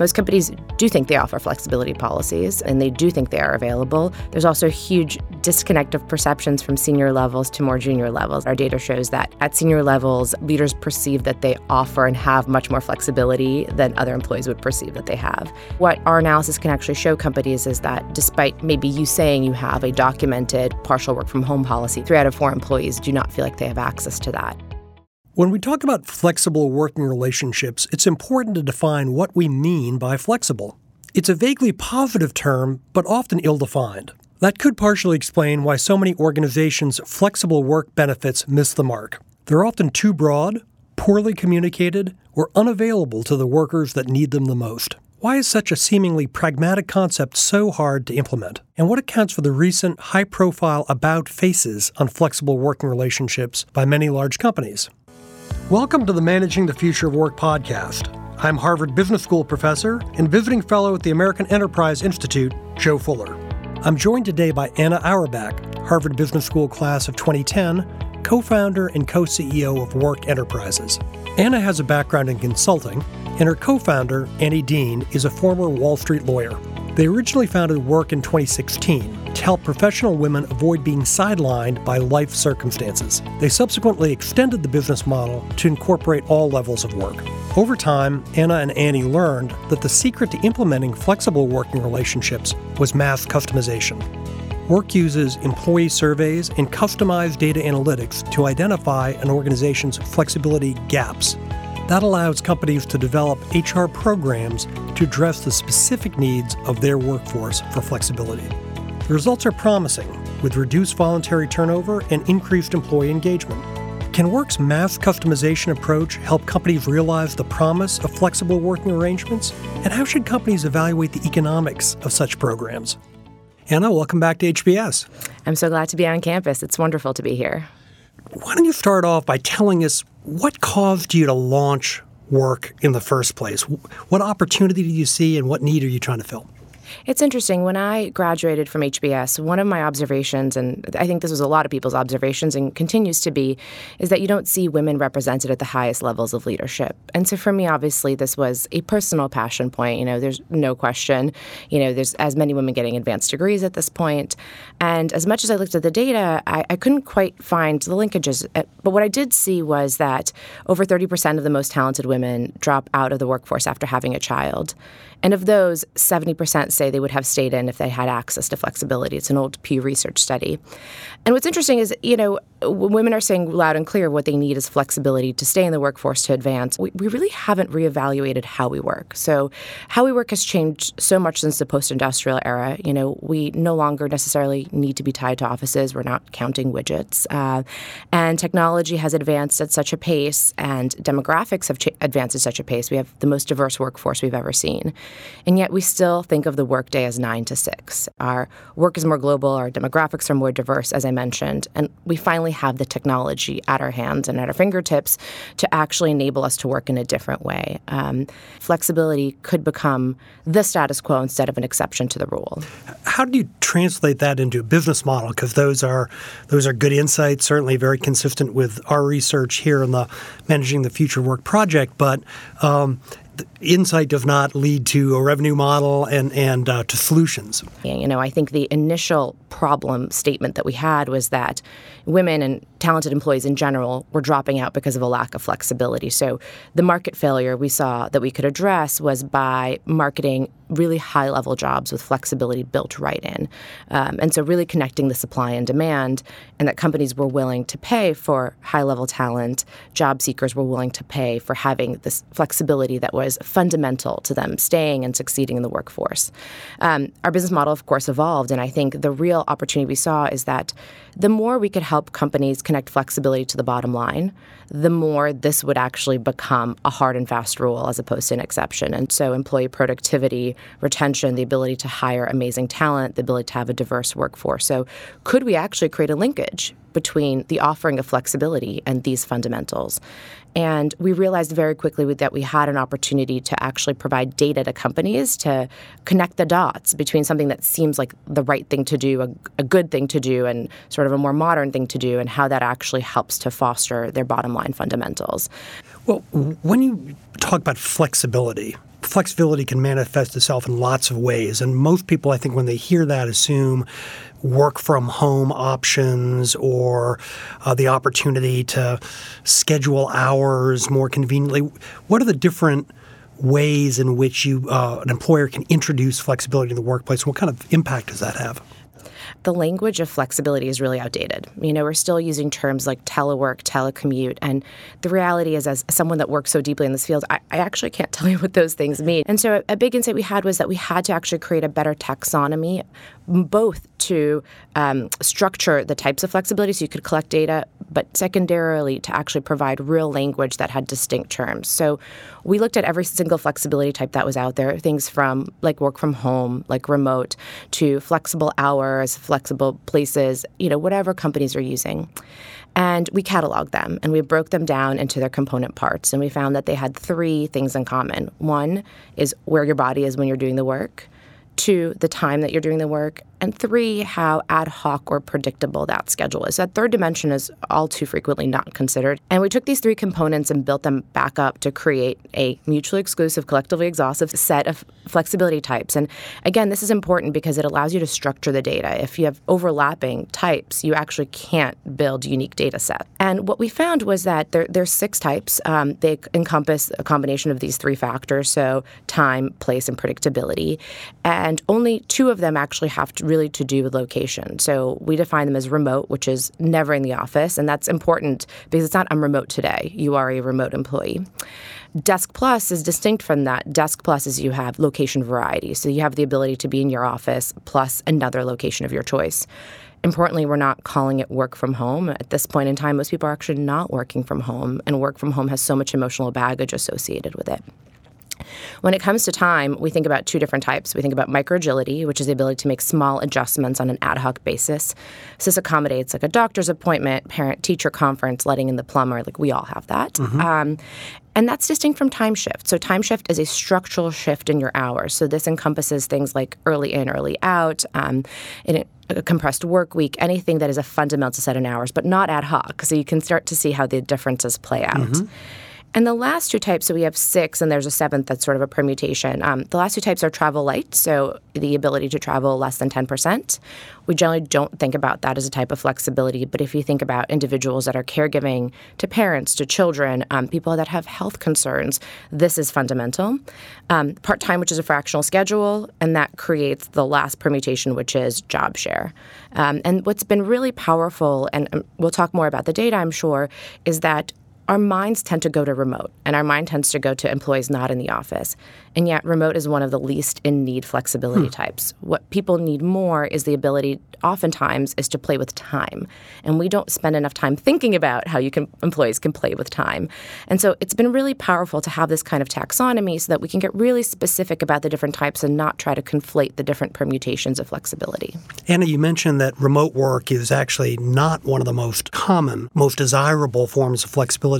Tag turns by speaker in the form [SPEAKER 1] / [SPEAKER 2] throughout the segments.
[SPEAKER 1] Most companies do think they offer flexibility policies and they do think they are available. There's also a huge disconnect of perceptions from senior levels to more junior levels. Our data shows that at senior levels, leaders perceive that they offer and have much more flexibility than other employees would perceive that they have. What our analysis can actually show companies is that despite maybe you saying you have a documented partial work from home policy, three out of four employees do not feel like they have access to that.
[SPEAKER 2] When we talk about flexible working relationships, it's important to define what we mean by flexible. It's a vaguely positive term, but often ill defined. That could partially explain why so many organizations' flexible work benefits miss the mark. They're often too broad, poorly communicated, or unavailable to the workers that need them the most. Why is such a seemingly pragmatic concept so hard to implement? And what accounts for the recent high profile about faces on flexible working relationships by many large companies? Welcome to the Managing the Future of Work podcast. I'm Harvard Business School professor and visiting fellow at the American Enterprise Institute, Joe Fuller. I'm joined today by Anna Auerbach, Harvard Business School class of 2010, co founder and co CEO of Werk Enterprises. Anna has a background in consulting and her co founder, Annie Dean, is a former Wall Street lawyer. They originally founded Werk in 2016 to help professional women avoid being sidelined by life circumstances. They subsequently extended the business model to incorporate all levels of work. Over time, Anna and Annie learned that the secret to implementing flexible working relationships was mass customization. Werk uses employee surveys and customized data analytics to identify an organization's flexibility gaps that allows companies to develop HR programs to address the specific needs of their workforce for flexibility. The results are promising, with reduced voluntary turnover and increased employee engagement. Can Werk's mass customization approach help companies realize the promise of flexible working arrangements? And how should companies evaluate the economics of such programs? Anna, welcome back to HBS.
[SPEAKER 1] I'm so glad to be on campus. It's wonderful to be here.
[SPEAKER 2] Why don't you start off by telling us what caused you to launch Werk in the first place? What opportunity did you see and what need are you trying to fill?
[SPEAKER 1] It's interesting. When I graduated from HBS, one of my observations, and I think this was a lot of people's observations and continues to be, is that you don't see women represented at the highest levels of leadership. And so for me, obviously, this was a personal passion point. You know, there's no question. You know, there's as many women getting advanced degrees at this point. And as much as I looked at the data, I, I couldn't quite find the linkages. Uh, but what I did see was that over 30% of the most talented women drop out of the workforce after having a child. And of those, 70% say they would have stayed in if they had access to flexibility. It's an old Pew Research study. And what's interesting is, you know, women are saying loud and clear what they need is flexibility to stay in the workforce to advance. We, we really haven't reevaluated how we work. So, how we work has changed so much since the post industrial era. You know, we no longer necessarily need to be tied to offices, we're not counting widgets. Uh, and technology has advanced at such a pace, and demographics have ch- advanced at such a pace. We have the most diverse workforce we've ever seen. And yet we still think of the workday as nine to six. Our work is more global, our demographics are more diverse, as I mentioned, and we finally have the technology at our hands and at our fingertips to actually enable us to work in a different way. Um, flexibility could become the status quo instead of an exception to the rule.
[SPEAKER 2] How do you translate that into a business model? Because those are those are good insights, certainly very consistent with our research here in the Managing the Future Work project. But um, insight does not lead to a revenue model and and uh, to solutions.
[SPEAKER 1] You know, I think the initial problem statement that we had was that women and talented employees in general were dropping out because of a lack of flexibility. So the market failure we saw that we could address was by marketing really high level jobs with flexibility built right in. Um, and so really connecting the supply and demand, and that companies were willing to pay for high level talent, job seekers were willing to pay for having this flexibility that was fundamental to them staying and succeeding in the workforce. Um, our business model, of course, evolved, and I think the real opportunity we saw is that the more we could help companies connect flexibility to the bottom line, the more this would actually become a hard and fast rule as opposed to an exception. And so, employee productivity, retention, the ability to hire amazing talent, the ability to have a diverse workforce. So, could we actually create a linkage between the offering of flexibility and these fundamentals? And we realized very quickly that we had an opportunity to actually provide data to companies to connect the dots between something that seems like the right thing to do, a, a, good thing to do, and sort of a more modern thing to do, and how that actually helps to foster their bottom line fundamentals.
[SPEAKER 2] Well, when you talk about flexibility, flexibility can manifest itself in lots of ways. And most people, I think, when they hear that, assume work from home options or uh, the opportunity to schedule hours more conveniently. What are the different ways in which you uh, an employer can introduce flexibility in the workplace? What kind of impact does that have?
[SPEAKER 1] The language of flexibility is really outdated. You know, we're still using terms like telework, telecommute, and the reality is, as someone that works so deeply in this field, I, I actually can't tell you what those things mean. And so, a, a big insight we had was that we had to actually create a better taxonomy, both to um, structure the types of flexibility so you could collect data, but secondarily to actually provide real language that had distinct terms. So we looked at every single flexibility type that was out there, things from like work from home, like remote, to flexible hours, flexible places, you know, whatever companies are using. And we cataloged them and we broke them down into their component parts. And we found that they had three things in common. One is where your body is when you're doing the work, two, the time that you're doing the work, and three, how ad hoc or predictable that schedule is. That third dimension is all too frequently not considered. And we took these three components and built them back up to create a mutually exclusive, collectively exhaustive set of flexibility types. And again, this is important because it allows you to structure the data. If you have overlapping types, you actually can't build unique data sets. And what we found was that there, there's six types. Um, they encompass a combination of these three factors, so time, place, and predictability. And only two of them actually have to really to do with location. So we define them as remote, which is never in the office, and that's important because it's not I'm remote today. You are a remote employee. Desk Plus is distinct from that. Desk Plus is you have location variety. So you have the ability to be in your office plus another location of your choice. Importantly, we're not calling it work from home. At this point in time, most people are actually not working from home, and work from home has so much emotional baggage associated with it. When it comes to time, we think about two different types. We think about microagility, which is the ability to make small adjustments on an ad hoc basis. So this accommodates like a doctor's appointment, parent teacher conference, letting in the plumber. Like we all have that. Mm-hmm. Um, and that's distinct from time shift. So, time shift is a structural shift in your hours. So, this encompasses things like early in, early out, um, in a compressed work week, anything that is a fundamental set in hours, but not ad hoc. So, you can start to see how the differences play out. Mm-hmm. And the last two types, so we have six, and there's a seventh that's sort of a permutation. Um, the last two types are travel light, so the ability to travel less than 10%. We generally don't think about that as a type of flexibility, but if you think about individuals that are caregiving to parents, to children, um, people that have health concerns, this is fundamental. Um, Part time, which is a fractional schedule, and that creates the last permutation, which is job share. Um, and what's been really powerful, and um, we'll talk more about the data, I'm sure, is that our minds tend to go to remote and our mind tends to go to employees not in the office. And yet, remote is one of the least in need flexibility hmm. types. What people need more is the ability, oftentimes, is to play with time. And we don't spend enough time thinking about how you can employees can play with time. And so it's been really powerful to have this kind of taxonomy so that we can get really specific about the different types and not try to conflate the different permutations of flexibility.
[SPEAKER 2] Anna, you mentioned that remote work is actually not one of the most common, most desirable forms of flexibility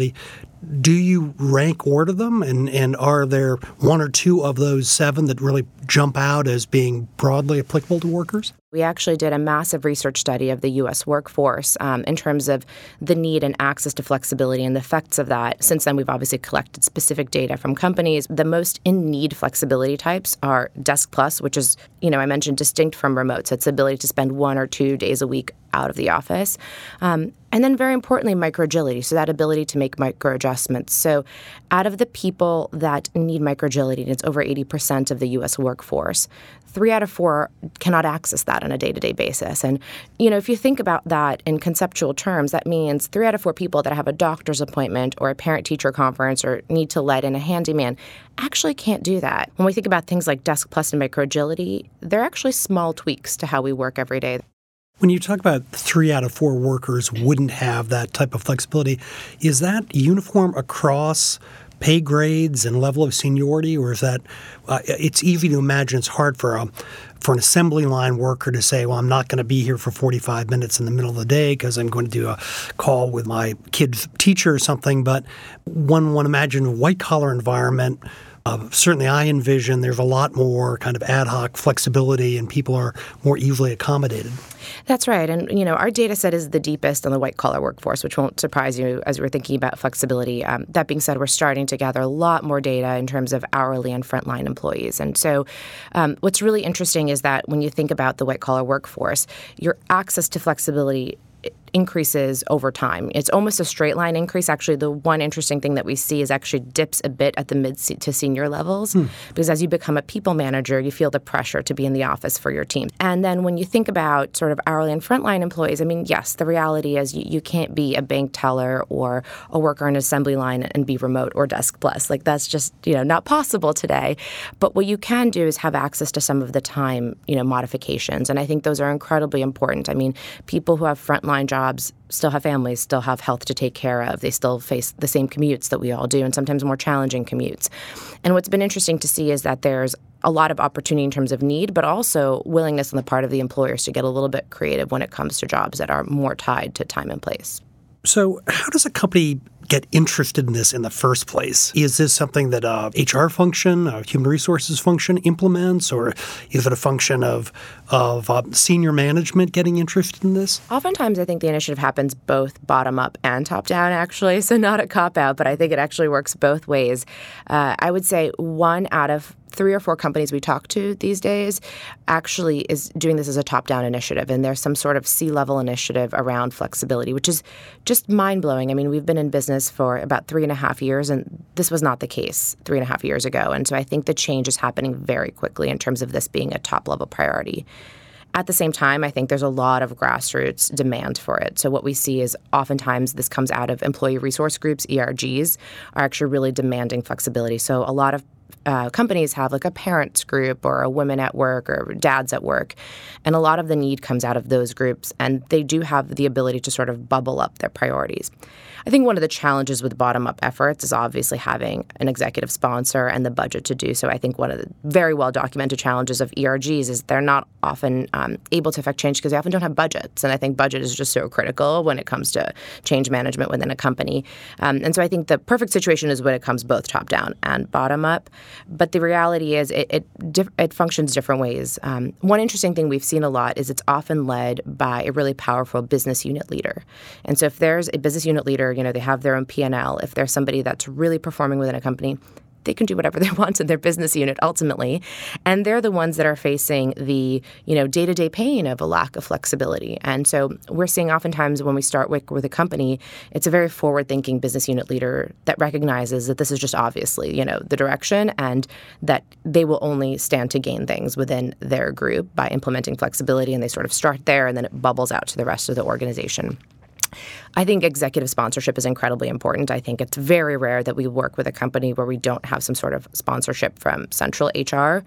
[SPEAKER 2] do you rank order them? And, and are there one or two of those seven that really jump out as being broadly applicable to workers?
[SPEAKER 1] We actually did a massive research study of the U.S. workforce um, in terms of the need and access to flexibility and the effects of that. Since then, we've obviously collected specific data from companies. The most in need flexibility types are Desk Plus, which is, you know, I mentioned distinct from remote. So it's the ability to spend one or two days a week out of the office. Um, and then, very importantly, micro agility. So, that ability to make micro adjustments. So, out of the people that need micro agility, it's over 80% of the US workforce, three out of four cannot access that on a day to day basis. And, you know, if you think about that in conceptual terms, that means three out of four people that have a doctor's appointment or a parent teacher conference or need to let in a handyman actually can't do that. When we think about things like Desk Plus and micro agility, they're actually small tweaks to how we work every day.
[SPEAKER 2] When you talk about three out of four workers wouldn't have that type of flexibility, is that uniform across pay grades and level of seniority, or is that? Uh, it's easy to imagine it's hard for a for an assembly line worker to say, "Well, I'm not going to be here for 45 minutes in the middle of the day because I'm going to do a call with my kid's teacher or something." But one one imagine a white collar environment Uh, certainly, I envision there's a lot more kind of ad hoc flexibility and people are more easily accommodated.
[SPEAKER 1] That's right. And, you know, our data set is the deepest on the white collar workforce, which won't surprise you as we're thinking about flexibility. Um, that being said, we're starting to gather a lot more data in terms of hourly and frontline employees. And so, um, what's really interesting is that when you think about the white collar workforce, your access to flexibility increases over time. It's almost a straight line increase. Actually, the one interesting thing that we see is actually dips a bit at the mid to senior levels hmm. because as you become a people manager, you feel the pressure to be in the office for your team. And then when you think about sort of hourly and frontline employees, I mean, yes, the reality is you, you can't be a bank teller or a worker on an assembly line and be remote or desk plus. Like that's just, you know, not possible today. But what you can do is have access to some of the time, you know, modifications. And I think those are incredibly important. I mean, people who have frontline jobs jobs still have families, still have health to take care of. They still face the same commutes that we all do, and sometimes more challenging commutes. And what's been interesting to see is that there's a lot of opportunity in terms of need, but also willingness on the part of the employers to get a little bit creative when it comes to jobs that are more tied to time and place.
[SPEAKER 2] So, how does a company get interested in this in the first place? Is this something that a HR function, a human resources function implements, or is it a function of of uh, senior management getting interested in this?
[SPEAKER 1] Oftentimes, I think the initiative happens both bottom up and top down. Actually, so not a cop out, but I think it actually works both ways. Uh, I would say one out of three or four companies we talk to these days actually is doing this as a top down initiative. And there's some sort of C level initiative around flexibility, which is just mind blowing. I mean, we've been in business for about three and a half years, and this was not the case three and a half years ago. And so I think the change is happening very quickly in terms of this being a top level priority. At the same time, I think there's a lot of grassroots demand for it. So what we see is oftentimes this comes out of employee resource groups, ERGs, are actually really demanding flexibility. So a lot of uh, companies have like a parents group or a women at work or dads at work. And a lot of the need comes out of those groups, and they do have the ability to sort of bubble up their priorities. I think one of the challenges with bottom up efforts is obviously having an executive sponsor and the budget to do so. I think one of the very well documented challenges of ERGs is they're not often um, able to affect change because they often don't have budgets. And I think budget is just so critical when it comes to change management within a company. Um, and so I think the perfect situation is when it comes both top down and bottom up. But the reality is, it it, it functions different ways. Um, one interesting thing we've seen a lot is it's often led by a really powerful business unit leader. And so, if there's a business unit leader, you know, they have their own P and L. If there's somebody that's really performing within a company, they can do whatever they want in their business unit ultimately. And they're the ones that are facing the you know day-to-day pain of a lack of flexibility. And so we're seeing oftentimes when we start with, with a company it's a very forward-thinking business unit leader that recognizes that this is just obviously you know the direction and that they will only stand to gain things within their group by implementing flexibility. And they sort of start there and then it bubbles out to the rest of the organization I think executive sponsorship is incredibly important. I think it's very rare that we work with a company where we don't have some sort of sponsorship from central HR.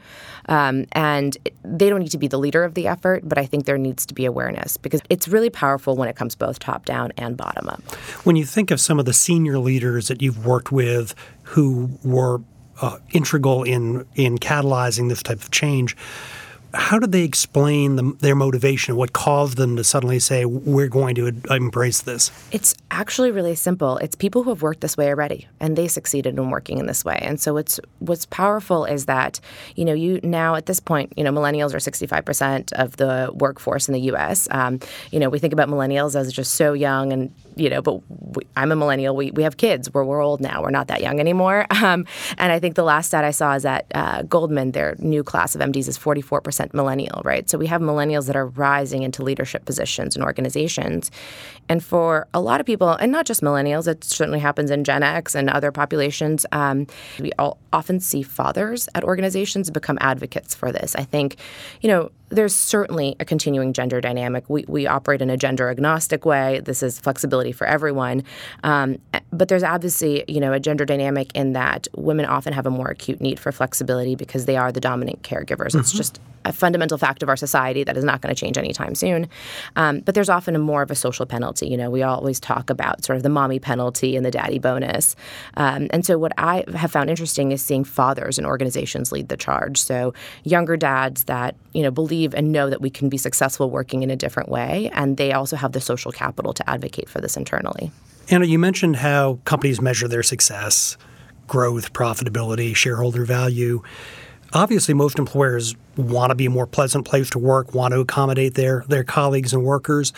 [SPEAKER 1] Um, and they don't need to be the leader of the effort, but I think there needs to be awareness because it's really powerful when it comes both top down and bottom up.
[SPEAKER 2] When you think of some of the senior leaders that you've worked with who were uh, integral in in catalyzing this type of change, how did they explain the, their motivation? What caused them to suddenly say, we're going to embrace this?
[SPEAKER 1] It's actually really simple. It's people who have worked this way already, and they succeeded in working in this way. And so it's what's powerful is that, you know, you now at this point, you know, millennials are 65% of the workforce in the U.S. Um, you know, we think about millennials as just so young and you know, but we, I'm a millennial. We, we have kids. We're, we're old now. We're not that young anymore. Um, and I think the last stat I saw is that uh, Goldman, their new class of MDs is 44% millennial, right? So we have millennials that are rising into leadership positions in organizations. And for a lot of people, and not just millennials, it certainly happens in Gen X and other populations, um, we all often see fathers at organizations become advocates for this. I think, you know, there's certainly a continuing gender dynamic. We, we operate in a gender agnostic way. This is flexibility for everyone. Um, but there's obviously, you know, a gender dynamic in that women often have a more acute need for flexibility because they are the dominant caregivers. Mm-hmm. It's just a fundamental fact of our society that is not going to change anytime soon. Um, but there's often a more of a social penalty. You know, we always talk about sort of the mommy penalty and the daddy bonus. Um, and so what I have found interesting is seeing fathers and organizations lead the charge. So younger dads that, you know, believe and know that we can be successful working in a different way. And they also have the social capital to advocate for this internally.
[SPEAKER 2] Anna, you mentioned how companies measure their success growth, profitability, shareholder value. Obviously, most employers want to be a more pleasant place to work, want to accommodate their, their colleagues and workers.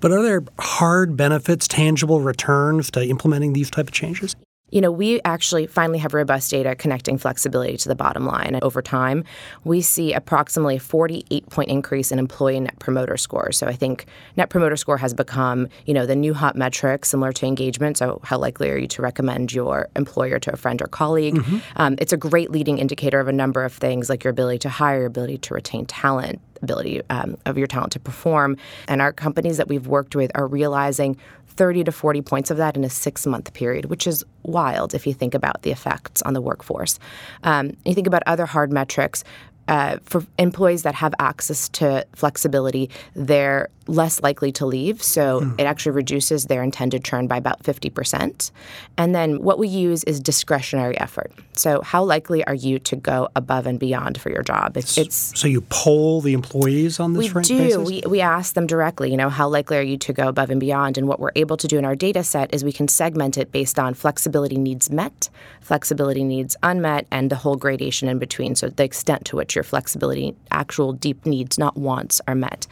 [SPEAKER 2] But are there hard benefits, tangible returns to implementing these type of changes?
[SPEAKER 1] You know, we actually finally have robust data connecting flexibility to the bottom line. And over time, we see approximately a 48 point increase in employee net promoter score. So I think net promoter score has become, you know, the new hot metric similar to engagement. So how likely are you to recommend your employer to a friend or colleague? Mm-hmm. Um, it's a great leading indicator of a number of things like your ability to hire, your ability to retain talent, ability um, of your talent to perform. And our companies that we've worked with are realizing 30 to 40 points of that in a six month period, which is wild if you think about the effects on the workforce. Um, you think about other hard metrics. Uh, for employees that have access to flexibility, they're less likely to leave. So mm. it actually reduces their intended churn by about 50%. And then what we use is discretionary effort. So how likely are you to go above and beyond for your job?
[SPEAKER 2] It's, it's so you poll the employees on this.
[SPEAKER 1] We do.
[SPEAKER 2] Basis?
[SPEAKER 1] We we ask them directly. You know, how likely are you to go above and beyond? And what we're able to do in our data set is we can segment it based on flexibility needs met, flexibility needs unmet, and the whole gradation in between. So the extent to which your flexibility, actual deep needs, not wants, are met.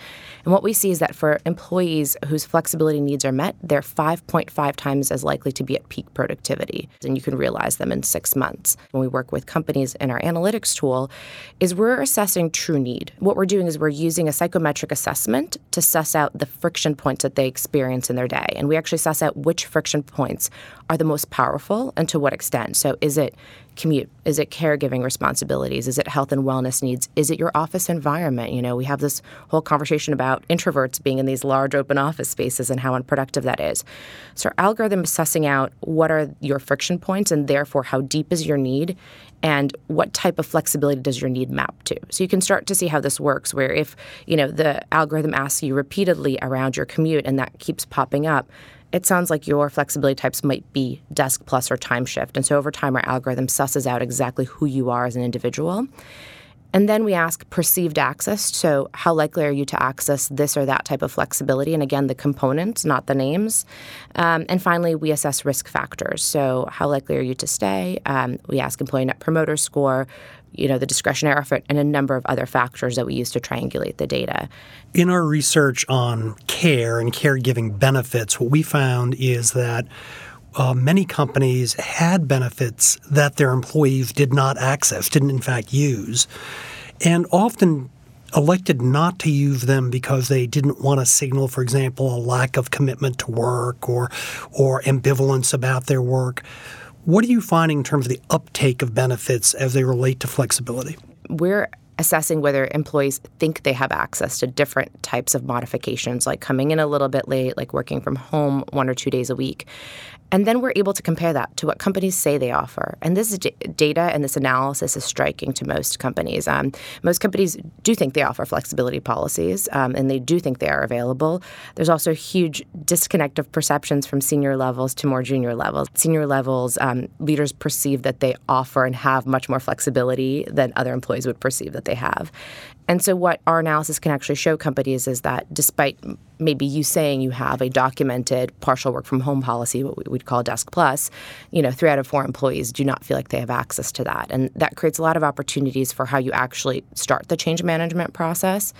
[SPEAKER 1] And what we see is that for employees whose flexibility needs are met, they're 5.5 times as likely to be at peak productivity. And you can realize them in six months. When we work with companies in our analytics tool, is we're assessing true need. What we're doing is we're using a psychometric assessment to suss out the friction points that they experience in their day. And we actually suss out which friction points are the most powerful and to what extent. So is it commute? Is it caregiving responsibilities? Is it health and wellness needs? Is it your office environment? You know, we have this whole conversation about introverts being in these large open office spaces and how unproductive that is. So our algorithm is sussing out what are your friction points and therefore how deep is your need and what type of flexibility does your need map to. So you can start to see how this works where if, you know, the algorithm asks you repeatedly around your commute and that keeps popping up, it sounds like your flexibility types might be desk plus or time shift. And so over time, our algorithm susses out exactly who you are as an individual. And then we ask perceived access. So, how likely are you to access this or that type of flexibility? And again, the components, not the names. Um, and finally, we assess risk factors. So, how likely are you to stay? Um, we ask employee net promoter score, you know, the discretionary effort, and a number of other factors that we use to triangulate the data.
[SPEAKER 2] In our research on care and caregiving benefits, what we found is that uh, many companies had benefits that their employees did not access, didn't in fact use, and often elected not to use them because they didn't want to signal, for example, a lack of commitment to work or or ambivalence about their work. What are you finding in terms of the uptake of benefits as they relate to flexibility?
[SPEAKER 1] We're assessing whether employees think they have access to different types of modifications, like coming in a little bit late, like working from home one or two days a week. And then we're able to compare that to what companies say they offer. And this d- data and this analysis is striking to most companies. Um, most companies do think they offer flexibility policies, um, and they do think they are available. There's also a huge disconnect of perceptions from senior levels to more junior levels. Senior levels, um, leaders perceive that they offer and have much more flexibility than other employees would perceive that they have. And so, what our analysis can actually show companies is that despite maybe you saying you have a documented partial work from home policy, what we would call Desk Plus, you know, three out of four employees do not feel like they have access to that. And that creates a lot of opportunities for how you actually start the change management process.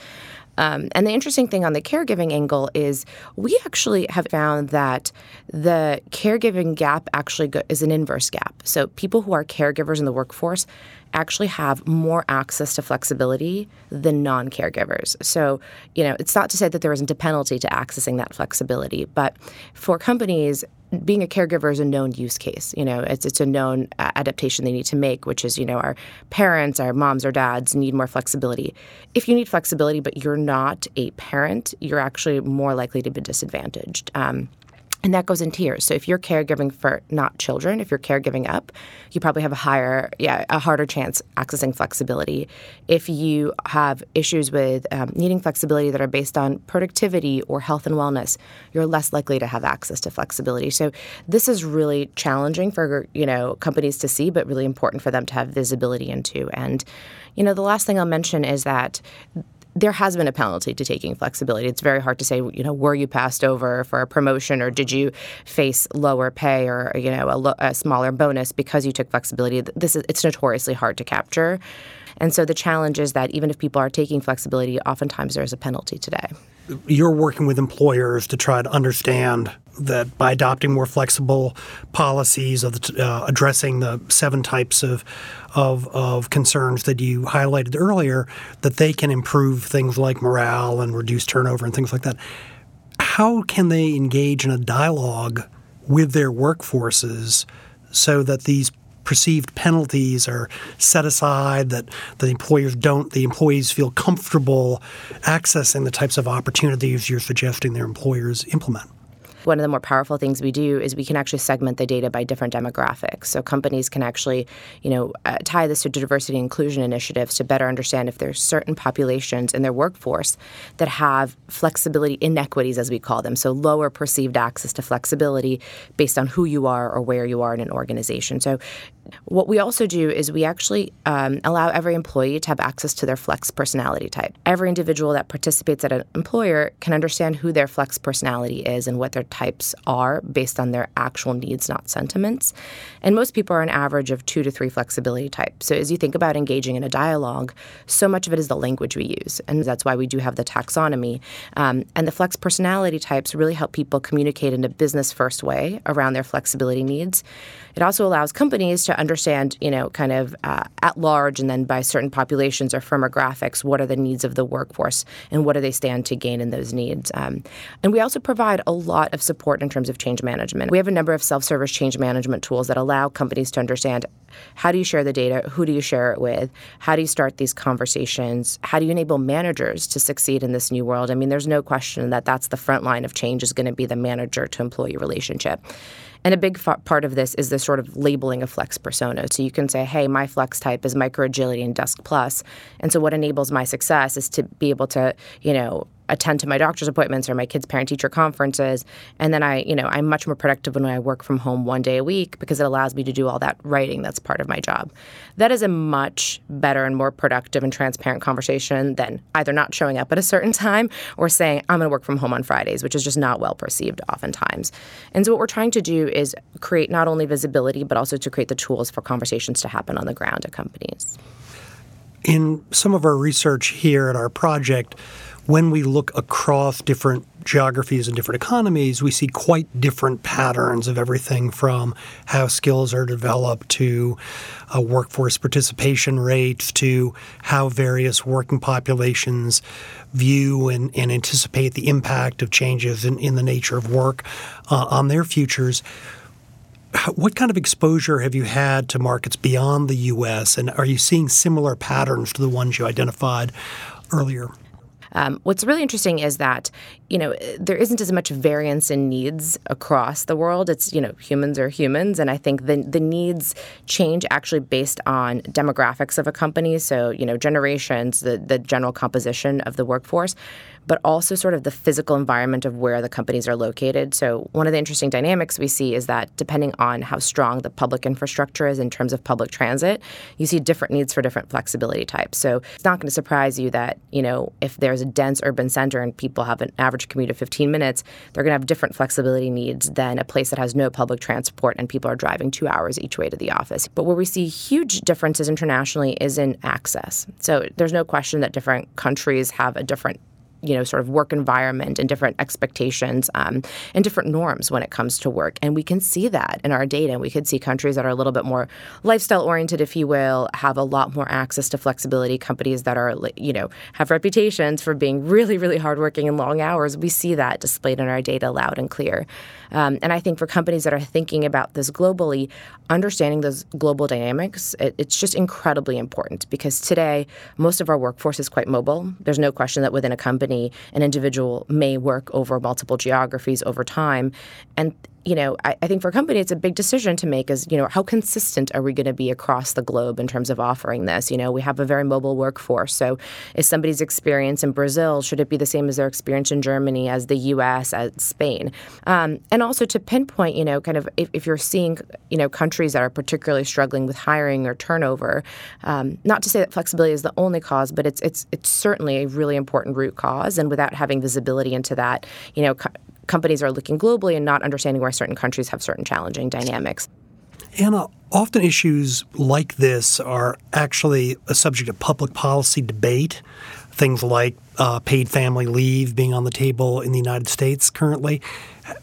[SPEAKER 1] Um, and the interesting thing on the caregiving angle is we actually have found that the caregiving gap actually go- is an inverse gap. So people who are caregivers in the workforce actually have more access to flexibility than non caregivers. So, you know, it's not to say that there isn't a penalty to accessing that flexibility, but for companies, being a caregiver is a known use case. You know, it's it's a known adaptation they need to make, which is you know our parents, our moms or dads need more flexibility. If you need flexibility, but you're not a parent, you're actually more likely to be disadvantaged. Um, and that goes in tiers. So if you're caregiving for not children, if you're caregiving up, you probably have a higher, yeah, a harder chance accessing flexibility. If you have issues with um, needing flexibility that are based on productivity or health and wellness, you're less likely to have access to flexibility. So this is really challenging for you know companies to see, but really important for them to have visibility into. And you know, the last thing I'll mention is that there has been a penalty to taking flexibility. It's very hard to say, you know, were you passed over for a promotion or did you face lower pay or you know a, lo- a smaller bonus because you took flexibility? This is it's notoriously hard to capture. And so the challenge is that even if people are taking flexibility, oftentimes there's a penalty today.
[SPEAKER 2] You're working with employers to try to understand that by adopting more flexible policies of the, uh, addressing the seven types of, of, of concerns that you highlighted earlier, that they can improve things like morale and reduce turnover and things like that. How can they engage in a dialogue with their workforces so that these perceived penalties are set aside, that the employers don't, the employees feel comfortable accessing the types of opportunities you're suggesting their employers implement.
[SPEAKER 1] One of the more powerful things we do is we can actually segment the data by different demographics. So companies can actually, you know, uh, tie this to diversity and inclusion initiatives to better understand if there's certain populations in their workforce that have flexibility inequities, as we call them. So lower perceived access to flexibility based on who you are or where you are in an organization. So what we also do is we actually um, allow every employee to have access to their flex personality type. Every individual that participates at an employer can understand who their flex personality is and what their types are based on their actual needs, not sentiments. And most people are an average of two to three flexibility types. So as you think about engaging in a dialogue, so much of it is the language we use. And that's why we do have the taxonomy. Um, and the flex personality types really help people communicate in a business first way around their flexibility needs. It also allows companies to understand, you know, kind of uh, at large and then by certain populations or firmographics, what are the needs of the workforce and what do they stand to gain in those needs. Um, and we also provide a lot of support in terms of change management. We have a number of self service change management tools that allow companies to understand how do you share the data, who do you share it with, how do you start these conversations, how do you enable managers to succeed in this new world. I mean, there's no question that that's the front line of change is going to be the manager to employee relationship. And a big f- part of this is the sort of labeling of flex persona. So you can say, hey, my flex type is micro agility and desk plus. And so what enables my success is to be able to, you know, attend to my doctor's appointments or my kids' parent teacher conferences. And then I, you know, I'm much more productive when I work from home one day a week because it allows me to do all that writing that's part of my job. That is a much better and more productive and transparent conversation than either not showing up at a certain time or saying, I'm going to work from home on Fridays, which is just not well perceived oftentimes. And so what we're trying to do is create not only visibility, but also to create the tools for conversations to happen on the ground at companies.
[SPEAKER 2] In some of our research here at our project, when we look across different geographies and different economies, we see quite different patterns of everything from how skills are developed to uh, workforce participation rates to how various working populations view and, and anticipate the impact of changes in, in the nature of work uh, on their futures. What kind of exposure have you had to markets beyond the U.S., and are you seeing similar patterns to the ones you identified earlier?
[SPEAKER 1] Um, what's really interesting is that you know there isn't as much variance in needs across the world. It's you know humans are humans, and I think the the needs change actually based on demographics of a company. So you know generations, the the general composition of the workforce but also sort of the physical environment of where the companies are located. So, one of the interesting dynamics we see is that depending on how strong the public infrastructure is in terms of public transit, you see different needs for different flexibility types. So, it's not going to surprise you that, you know, if there's a dense urban center and people have an average commute of 15 minutes, they're going to have different flexibility needs than a place that has no public transport and people are driving two hours each way to the office. But where we see huge differences internationally is in access. So, there's no question that different countries have a different you know, sort of work environment and different expectations um, and different norms when it comes to work. And we can see that in our data. We could see countries that are a little bit more lifestyle oriented, if you will, have a lot more access to flexibility. Companies that are, you know, have reputations for being really, really hardworking and long hours. We see that displayed in our data loud and clear. Um, and I think for companies that are thinking about this globally, understanding those global dynamics, it, it's just incredibly important because today most of our workforce is quite mobile. There's no question that within a company, an individual may work over multiple geographies over time. And you know, I, I, think for a company, it's a big decision to make is, you know, how consistent are we going to be across the globe in terms of offering this? You know, we have a very mobile workforce. So is somebody's experience in Brazil, should it be the same as their experience in Germany, as the US, as Spain? Um, and also to pinpoint, you know, kind of if, if, you're seeing, you know, countries that are particularly struggling with hiring or turnover, um, not to say that flexibility is the only cause, but it's, it's, it's certainly a really important root cause. And without having visibility into that, you know, co- companies are looking globally and not understanding why certain countries have certain challenging dynamics.
[SPEAKER 2] Anna, often issues like this are actually a subject of public policy debate. Things like uh, paid family leave being on the table in the United States currently.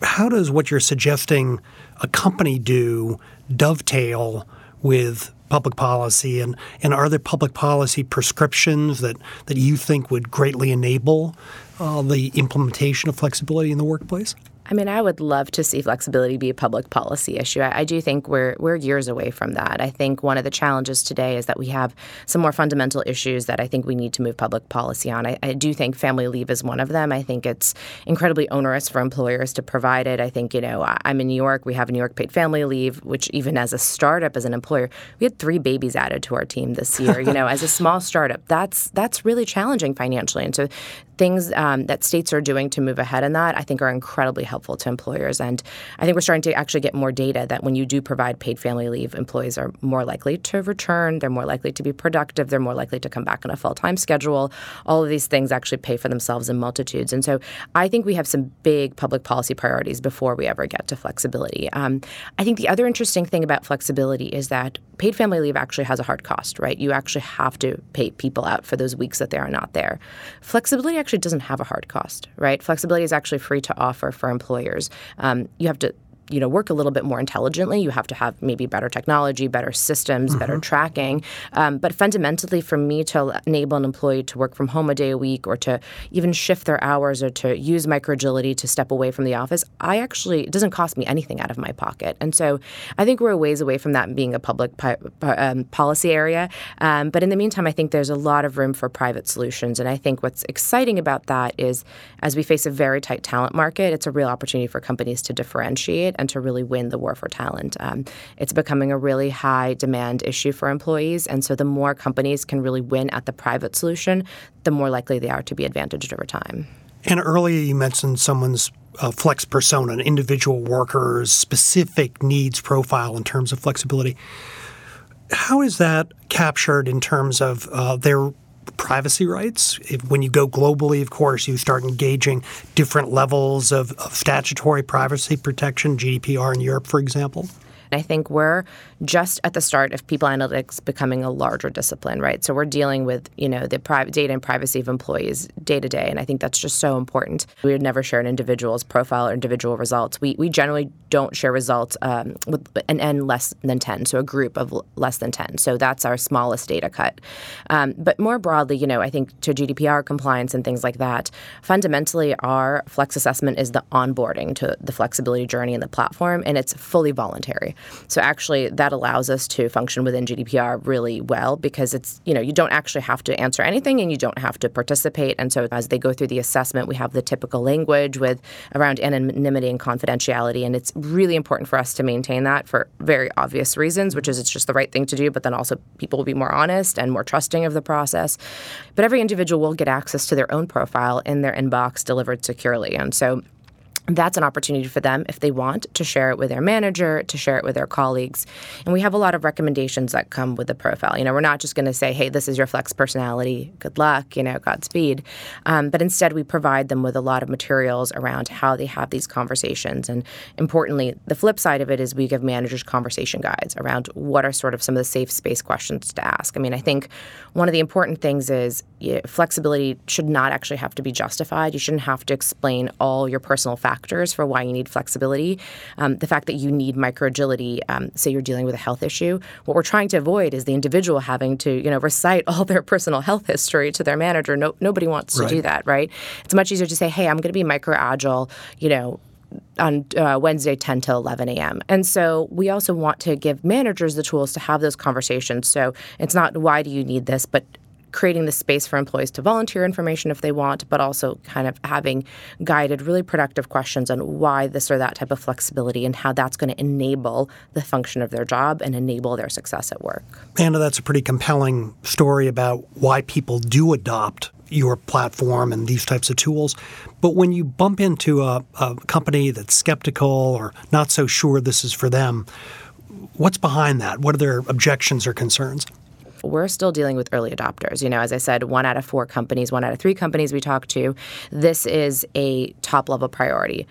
[SPEAKER 2] How does what you're suggesting a company do dovetail with public policy? And, and are there public policy prescriptions that, that you think would greatly enable uh, the implementation of flexibility in the workplace?
[SPEAKER 1] I mean, I would love to see flexibility be a public policy issue. I, I, do think we're we're years away from that. I think one of the challenges today is that we have some more fundamental issues that I think we need to move public policy on. I, I do think family leave is one of them. I think it's incredibly onerous for employers to provide it. I think you know I'm in New York. We have New York paid family leave, which even as a startup, as an employer, we had three babies added to our team this year. you know, as a small startup, that's that's really challenging financially. And so things um, that states are doing to move ahead in that, I think, are incredibly helpful to employers. And I think we're starting to actually get more data that when you do provide paid family leave, employees are more likely to return, they're more likely to be productive, they're more likely to come back on a full time schedule. All of these things actually pay for themselves in multitudes. And so I think we have some big public policy priorities before we ever get to flexibility. Um, I think the other interesting thing about flexibility is that paid family leave actually has a hard cost, right? You actually have to pay people out for those weeks that they are not there. Flexibility actually actually doesn't have a hard cost, right? Flexibility is actually free to offer for employers. Um, you have to you know work a little bit more intelligently. You have to have maybe better technology, better systems, mm-hmm. better tracking. Um, but fundamentally, for me to enable an employee to work from home a day a week, or to even shift their hours, or to use microagility to step away from the office, I actually it doesn't cost me anything out of my pocket. And so I think we're a ways away from that being a public pi- um, policy area. Um, but in the meantime, I think there's a lot of room for private solutions. And I think what's exciting about that is as we face a very tight talent market, it's a real opportunity for companies to differentiate and to really win the war for talent. Um, it's becoming a really high demand issue for employees. And so the more companies can really win at the private solution, the more likely they are to be advantaged over time.
[SPEAKER 2] And earlier you mentioned someone's uh, flex persona, an individual worker's specific needs profile in terms of flexibility. How is that captured in terms of uh, their privacy rights. If, when you go globally, of course, you start engaging different levels of, of statutory privacy protection, GDPR in Europe, for example.
[SPEAKER 1] I think we're just at the start of people analytics becoming a larger discipline, right? So we're dealing with, you know, the data and privacy of employees day to day. And I think that's just so important. We would never share an individual's profile or individual results. We, we generally don't share results um, with an N less than 10, so a group of less than 10. So that's our smallest data cut. Um, but more broadly, you know, I think to GDPR compliance and things like that, fundamentally our flex assessment is the onboarding to the flexibility journey in the platform, and it's fully voluntary. So actually, that allows us to function within GDPR really well because it's, you know, you don't actually have to answer anything and you don't have to participate. And so as they go through the assessment, we have the typical language with around anonymity and confidentiality. And it's really important for us to maintain that for very obvious reasons, which is it's just the right thing to do, but then also people will be more honest and more trusting of the process. But every individual will get access to their own profile in their inbox delivered securely. And so that's an opportunity for them if they want to share it with their manager, to share it with their colleagues. And we have a lot of recommendations that come with the profile. You know, we're not just going to say, hey, this is your flex personality, good luck, you know, Godspeed. Um, but instead, we provide them with a lot of materials around how they have these conversations. And importantly, the flip side of it is we give managers conversation guides around what are sort of some of the safe space questions to ask. I mean, I think one of the important things is you know, flexibility should not actually have to be justified. You shouldn't have to explain all your personal facts factors for why you need flexibility. Um, the fact that you need micro agility, um, say you're dealing with a health issue, what we're trying to avoid is the individual having to, you know, recite all their personal health history to their manager. No, nobody wants right. to do that, right? It's much easier to say, hey, I'm going to be micro agile, you know, on uh, Wednesday, 10 to 11 a.m. And so we also want to give managers the tools to have those conversations. So it's not why do you need this, but creating the space for employees to volunteer information if they want, but also kind of having guided, really productive questions on why this or that type of flexibility and how that's going to enable the function of their job and enable their success at work.
[SPEAKER 2] Anna, that's a pretty compelling story about why people do adopt your platform and these types of tools. But when you bump into a, a company that's skeptical or not so sure this is for them, what's behind that? What are their objections or concerns?
[SPEAKER 1] We're still dealing with early adopters. You know, as I said, one out of four companies, one out of three companies we talk to, this is a top level priority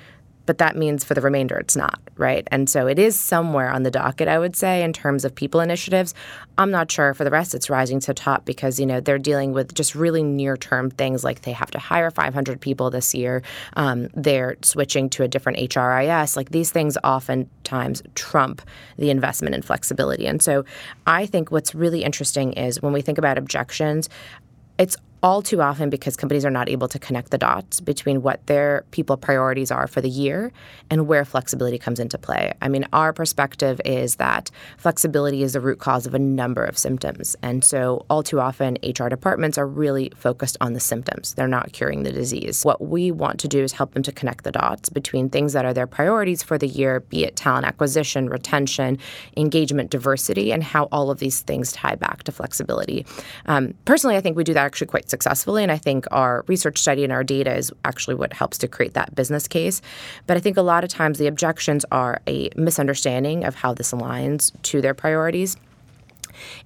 [SPEAKER 1] but that means for the remainder it's not, right? And so it is somewhere on the docket, I would say, in terms of people initiatives. I'm not sure for the rest it's rising to top because, you know, they're dealing with just really near term things like they have to hire 500 people this year. Um, they're switching to a different HRIS. Like these things oftentimes trump the investment in flexibility. And so I think what's really interesting is when we think about objections, it's all too often because companies are not able to connect the dots between what their people priorities are for the year and where flexibility comes into play. I mean, our perspective is that flexibility is the root cause of a number of symptoms. And so, all too often, HR departments are really focused on the symptoms. They're not curing the disease. What we want to do is help them to connect the dots between things that are their priorities for the year, be it talent acquisition, retention, engagement, diversity, and how all of these things tie back to flexibility. Um, personally, I think we do that actually quite successfully. And I think our research study and our data is actually what helps to create that business case. But I think a lot of times the objections are a misunderstanding of how this aligns to their priorities.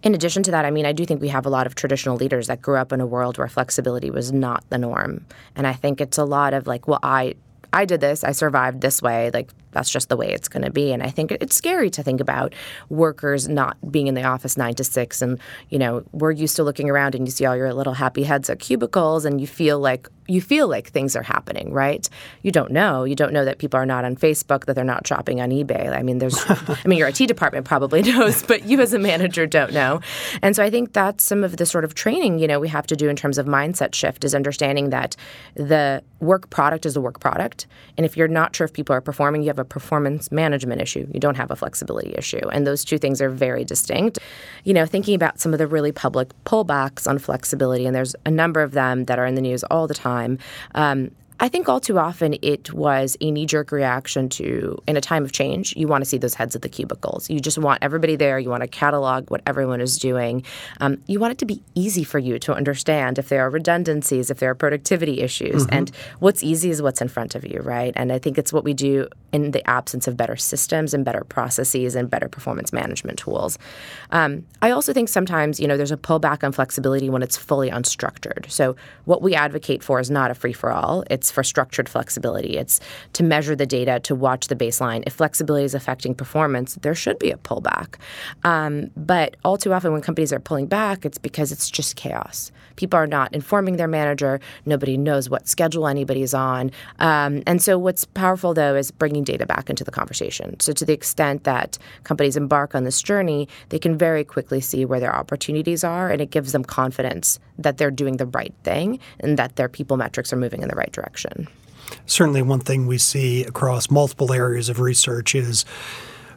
[SPEAKER 1] In addition to that, I mean, I do think we have a lot of traditional leaders that grew up in a world where flexibility was not the norm. And I think it's a lot of like, well, I I did this, I survived this way. Like that's just the way it's going to be. And I think it's scary to think about workers not being in the office nine to six. And, you know, we're used to looking around and you see all your little happy heads at cubicles and you feel like, you feel like things are happening, right? You don't know. You don't know that people are not on Facebook, that they're not shopping on eBay. I mean, there's, I mean, your IT department probably knows, but you as a manager don't know. And so I think that's some of the sort of training, you know, we have to do in terms of mindset shift is understanding that the work product is a work product. And if you're not sure if people are performing, you have a a performance management issue. You don't have a flexibility issue. And those two things are very distinct. You know, thinking about some of the really public pullbacks on flexibility, and there's a number of them that are in the news all the time. Um, I think all too often it was a knee jerk reaction to, in a time of change, you want to see those heads at the cubicles. You just want everybody there. You want to catalog what everyone is doing. Um, you want it to be easy for you to understand if there are redundancies, if there are productivity issues. Mm-hmm. And what's easy is what's in front of you, right? And I think it's what we do in the absence of better systems and better processes and better performance management tools. Um, I also think sometimes, you know, there's a pullback on flexibility when it's fully unstructured. So what we advocate for is not a free for all. It's it's for structured flexibility. It's to measure the data, to watch the baseline. If flexibility is affecting performance, there should be a pullback. Um, but all too often, when companies are pulling back, it's because it's just chaos. People are not informing their manager. Nobody knows what schedule anybody's on. Um, and so, what's powerful though is bringing data back into the conversation. So, to the extent that companies embark on this journey, they can very quickly see where their opportunities are, and it gives them confidence that they're doing the right thing and that their people metrics are moving in the right direction.
[SPEAKER 2] Certainly, one thing we see across multiple areas of research is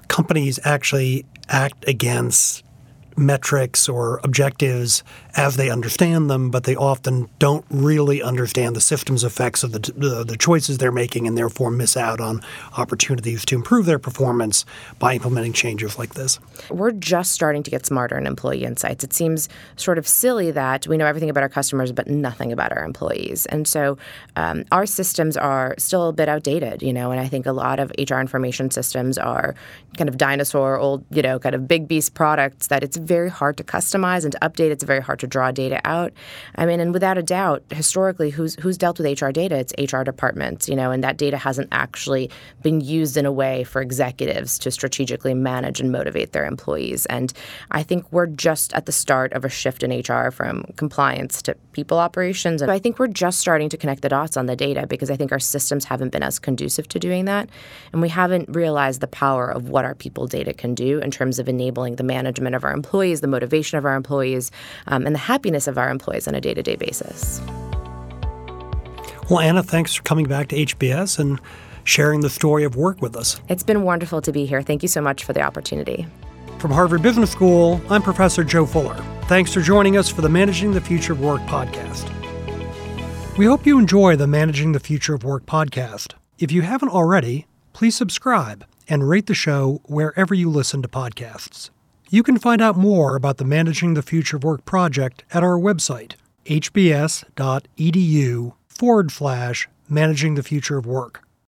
[SPEAKER 2] companies actually act against metrics or objectives as they understand them, but they often don't really understand the systems effects of the, the, choices they're making and therefore miss out on opportunities to improve their performance by implementing changes like this.
[SPEAKER 1] We're just starting to get smarter in employee insights. It seems sort of silly that we know everything about our customers but nothing about our employees. And so um, our systems are still a bit outdated, you know, and I think a lot of HR information systems are kind of dinosaur, old, you know, kind of big beast products that it's very hard to customize and to update. It's very hard to draw data out. I mean, and without a doubt, historically, who's who's dealt with HR data? It's HR departments, you know, and that data hasn't actually been used in a way for executives to strategically manage and motivate their employees. And I think we're just at the start of a shift in HR from compliance to people operations. And I think we're just starting to connect the dots on the data because I think our systems haven't been as conducive to doing that, and we haven't realized the power of what our people data can do in terms of enabling the management of our employees, the motivation of our employees, um, and the happiness of our employees on a day to day basis.
[SPEAKER 2] Well, Anna, thanks for coming back to HBS and sharing the story of Werk with us.
[SPEAKER 1] It's been wonderful to be here. Thank you so much for the opportunity.
[SPEAKER 2] From Harvard Business School, I'm Professor Joe Fuller. Thanks for joining us for the Managing the Future of Work podcast. We hope you enjoy the Managing the Future of Work podcast. If you haven't already, please subscribe and rate the show wherever you listen to podcasts. You can find out more about the Managing the Future of Work project at our website, hbs.edu forward slash managing the future of work.